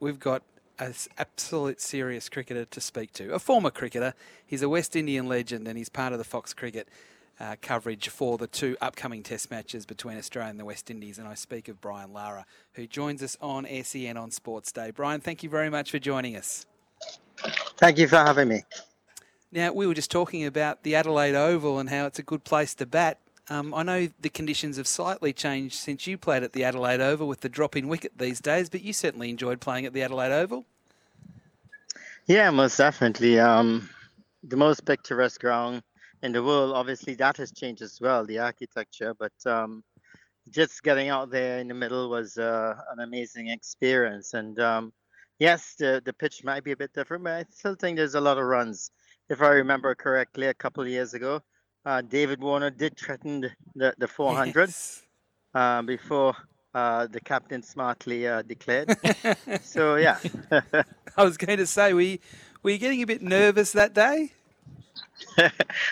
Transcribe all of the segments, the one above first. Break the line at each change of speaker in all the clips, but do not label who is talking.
We've got an absolute serious cricketer to speak to, a former cricketer. He's a West Indian legend and he's part of the Fox Cricket uh, coverage for the two upcoming test matches between Australia and the West Indies. And I speak of Brian Lara, who joins us on SEN on Sports Day. Brian, thank you very much for joining us.
Thank you for having me.
Now, we were just talking about the Adelaide Oval and how it's a good place to bat. Um, I know the conditions have slightly changed since you played at the Adelaide Oval with the drop in wicket these days, but you certainly enjoyed playing at the Adelaide Oval.
Yeah, most definitely. Um, the most picturesque ground in the world. Obviously, that has changed as well, the architecture. But um, just getting out there in the middle was uh, an amazing experience. And um, yes, the the pitch might be a bit different, but I still think there's a lot of runs. If I remember correctly, a couple of years ago, uh, David Warner did threaten the, the 400 yes. uh, before uh, the captain smartly uh, declared. so yeah.
I was going to say, were you, were you getting a bit nervous that day?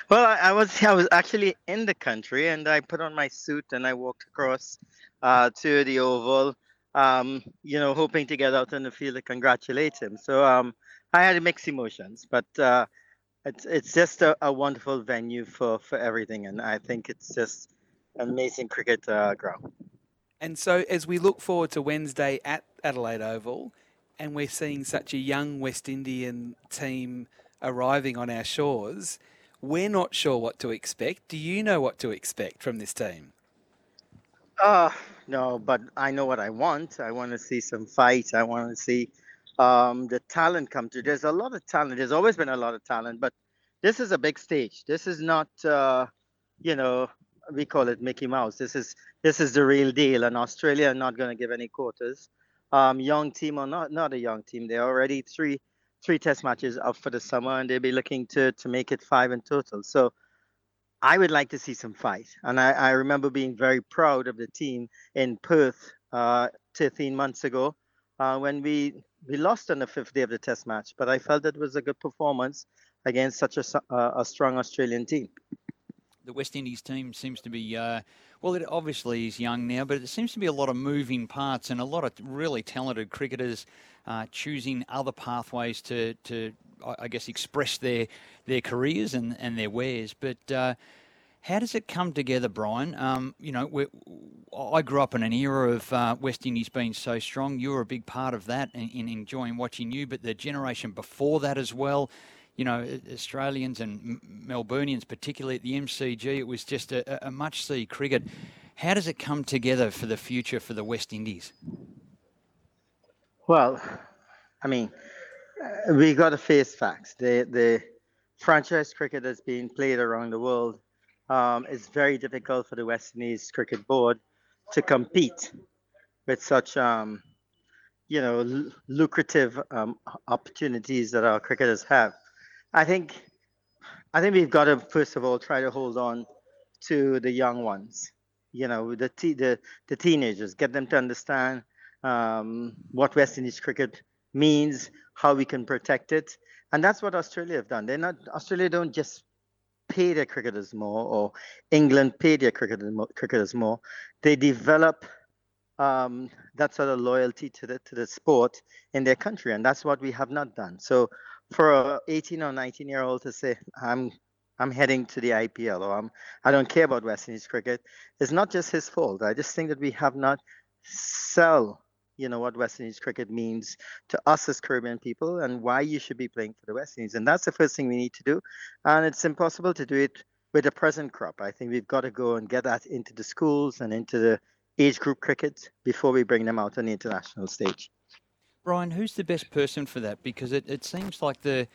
well, I, I, was I was actually in the country, and I put on my suit and I walked across uh, to the Oval. Um, you know, hoping to get out on the field to congratulate him. So um, I had mixed emotions, but uh, it's it's just a, a, wonderful venue for for everything, and I think it's just an amazing cricket uh, ground.
And so, as we look forward to Wednesday at Adelaide Oval, and we're seeing such a young West Indian team arriving on our shores, we're not sure what to expect. Do you know what to expect from this team?
Uh, no, but I know what I want. I want to see some fight. I want to see um, the talent come to. There's a lot of talent. There's always been a lot of talent, but this is a big stage. This is not, uh, you know, we call it Mickey Mouse. This is this is the real deal. And Australia are not going to give any quarters. Um, young team or not, not a young team. They're already three three test matches up for the summer, and they'll be looking to to make it five in total. So. I would like to see some fight, and I, I remember being very proud of the team in Perth uh, 13 months ago uh, when we we lost on the fifth day of the test match, but I felt it was a good performance against such a, uh, a strong Australian team.
The West Indies team seems to be, uh, well, it obviously is young now, but it seems to be a lot of moving parts and a lot of really talented cricketers uh, choosing other pathways to, to, I guess, express their their careers and, and their wares. But uh, how does it come together, Brian? Um, you know, I grew up in an era of uh, West Indies being so strong. You were a big part of that and in enjoying watching you, but the generation before that as well. You know, Australians and Melburnians, particularly at the MCG, it was just a, a much see cricket. How does it come together for the future for the West Indies?
Well, I mean, uh, we got to face facts. The the franchise cricket that's being played around the world um, it's very difficult for the West Indies Cricket Board to compete with such, um, you know, lucrative um, opportunities that our cricketers have. I think, I think we've got to first of all try to hold on to the young ones. You know, the te- the the teenagers, get them to understand um, what West Indies cricket means, how we can protect it, and that's what Australia have done. They're not Australia don't just pay their cricketers more, or England pay their cricketers more, they develop um, that sort of loyalty to the to the sport in their country, and that's what we have not done. So, for a 18 or 19 year old to say, "I'm I'm heading to the IPL," or "I'm I don't care about West Indies cricket," it's not just his fault. I just think that we have not sell you know what West Indies cricket means to us as Caribbean people and why you should be playing for the West Indies. And that's the first thing we need to do. And it's impossible to do it with the present crop. I think we've got to go and get that into the schools and into the age group cricket before we bring them out on the international stage.
Brian, who's the best person for that? Because it, it seems like the,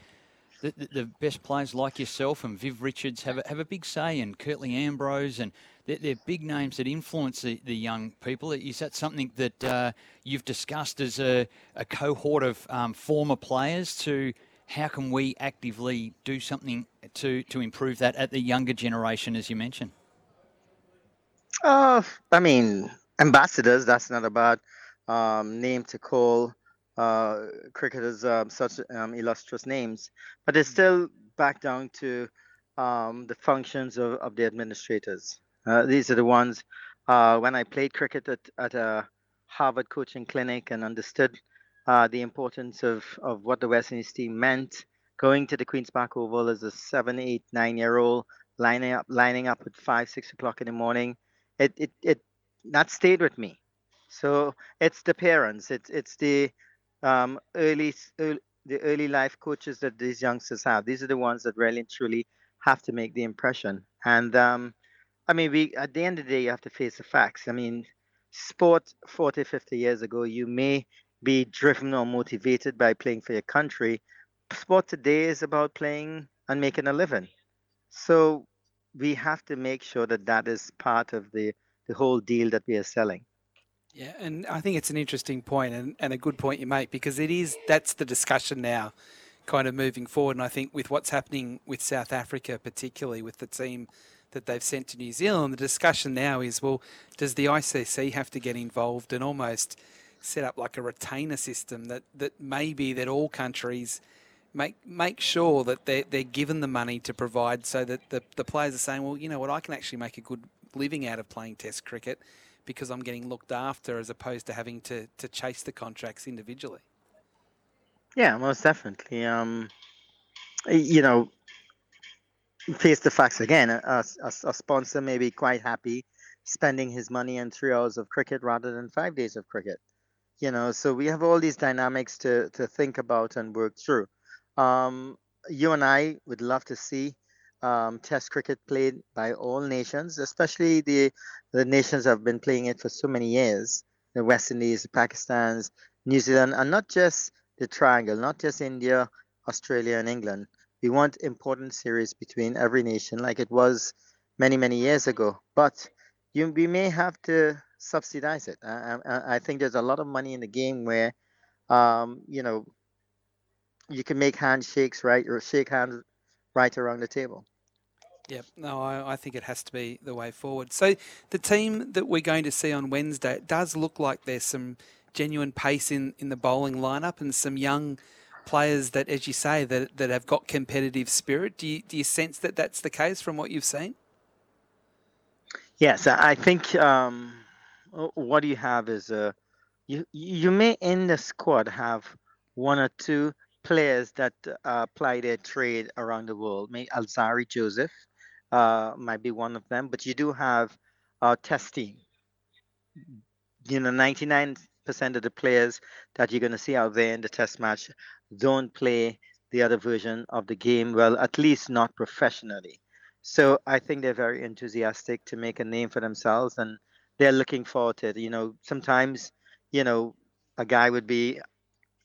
the, the best players like yourself and Viv Richards have a, have a big say, and Curtly Ambrose, and they're, they're big names that influence the, the, young people. Is that something that uh, you've discussed as a, a cohort of um, former players to how can we actively do something to, to improve that at the younger generation, as you mentioned?
Uh, I mean, ambassadors, that's not a bad um, name to call uh, cricketers um, such um, illustrious names, but it's still back down to um, the functions of, of the administrators. Uh, these are the ones uh, when I played cricket at, at a Harvard coaching clinic and understood uh, the importance of, of what the West Indies team meant. Going to the Queen's Park Oval as a seven, eight, nine year old, lining up lining up at five, six o'clock in the morning. It it, it that stayed with me. So it's the parents, it's it's the um, early, early the early life coaches that these youngsters have. These are the ones that really and truly have to make the impression. And um, I mean, we at the end of the day, you have to face the facts. I mean, sport 40, 50 years ago, you may be driven or motivated by playing for your country. Sport today is about playing and making a living. So we have to make sure that that is part of the, the whole deal that we are selling.
Yeah, and I think it's an interesting point and, and a good point you make because it is that's the discussion now, kind of moving forward. And I think with what's happening with South Africa, particularly with the team that they've sent to New Zealand, the discussion now is well, does the ICC have to get involved and almost set up like a retainer system that, that maybe that all countries make make sure that they're, they're given the money to provide so that the, the players are saying, well, you know what, I can actually make a good living out of playing Test cricket because I'm getting looked after as opposed to having to, to chase the contracts individually.
Yeah, most definitely. Um, you know, face the facts again. A, a, a sponsor may be quite happy spending his money on three hours of cricket rather than five days of cricket you know so we have all these dynamics to to think about and work through um, you and i would love to see um, test cricket played by all nations especially the the nations have been playing it for so many years the west indies the pakistans new zealand and not just the triangle not just india australia and england we want important series between every nation like it was many many years ago but you we may have to subsidize it. I, I, I, think there's a lot of money in the game where, um, you know, you can make handshakes right or shake hands right around the table.
Yep, no, I, I, think it has to be the way forward. So the team that we're going to see on Wednesday does look like there's some genuine pace in, in the bowling lineup and some young players that, as you say, that, that have got competitive spirit. Do you, do you sense that that's the case from what you've seen?
Yes, I think um, what you have is uh, you you may in the squad have one or two players that uh, their trade around the world. Maybe Alzarri Joseph uh, might be one of them, but you do have a test team. You know, 99% of the players that you're going to see out there in the test match don't play the other version of the game well, at least not professionally. So I think they're very enthusiastic to make a name for themselves and they're looking forward to it. You know, sometimes, you know, a guy would be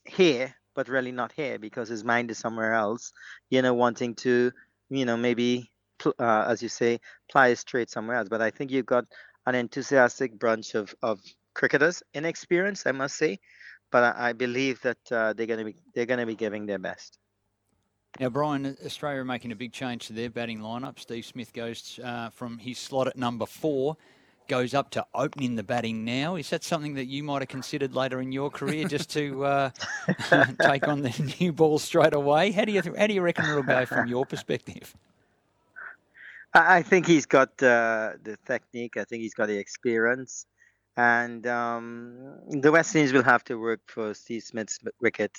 here, but really not here because his mind is somewhere else, you know, wanting to, you know, maybe, uh, as you say, ply his trade somewhere else. But I think you've got an enthusiastic bunch of, of cricketers, inexperienced, I must say, but I, I believe that uh, they're going to be they're going to be giving their best.
Now, Brian, Australia are making a big change to their batting lineup. Steve Smith goes uh, from his slot at number four goes up to opening the batting now. Is that something that you might have considered later in your career, just to uh, take on the new ball straight away? How do you how do you reckon it'll go from your perspective?
I think he's got uh, the technique. I think he's got the experience, and um, the West Indies will have to work for Steve Smith's wicket,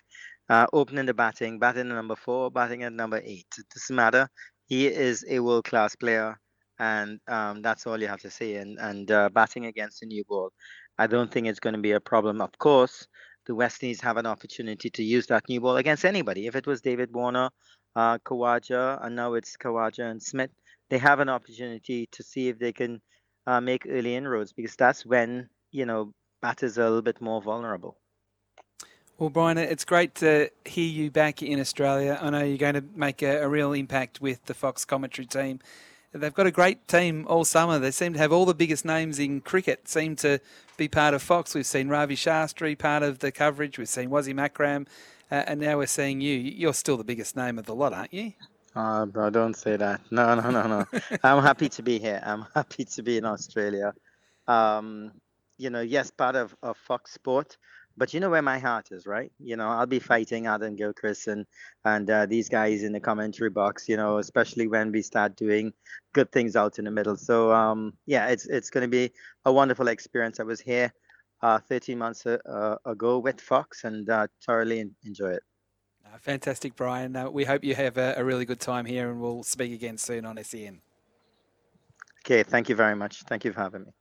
uh, opening the batting, batting at number four, batting at number eight. It doesn't matter. He is a world class player and um, that's all you have to say. And and uh, batting against a new ball, I don't think it's going to be a problem. Of course, the West Indies have an opportunity to use that new ball against anybody. If it was David Warner, uh, Khawaja, and now it's Khawaja and Smith, they have an opportunity to see if they can uh, make early inroads because that's when you know batters are a little bit more vulnerable.
Well, Brian, it's great to hear you back in Australia. I know you're going to make a, a real impact with the Fox commentary team they've got a great team all summer. They seem to have all the biggest names in cricket seem to be part of Fox. We've seen Ravi Shastri part of the coverage. We've seen Wasim Akram, uh, and now we're seeing you. You're still the biggest name of the lot, aren't you?
Oh, bro, don't say that. No, no, no, no. I'm happy to be here. I'm happy to be in Australia. Um, you know, yes, part of, of Fox Sport, but you know where my heart is, right? You know, I'll be fighting Adam Gilchrist and and uh, these guys in the commentary box. You know, especially when we start doing good things out in the middle. So um, yeah, it's it's going to be a wonderful experience. I was here uh, 13 months uh, ago with Fox and uh, thoroughly enjoy it.
Fantastic, Brian. Uh, we hope you have a, a really good time here, and we'll speak again soon on SEN.
Okay, thank you very much. Thank you for having me.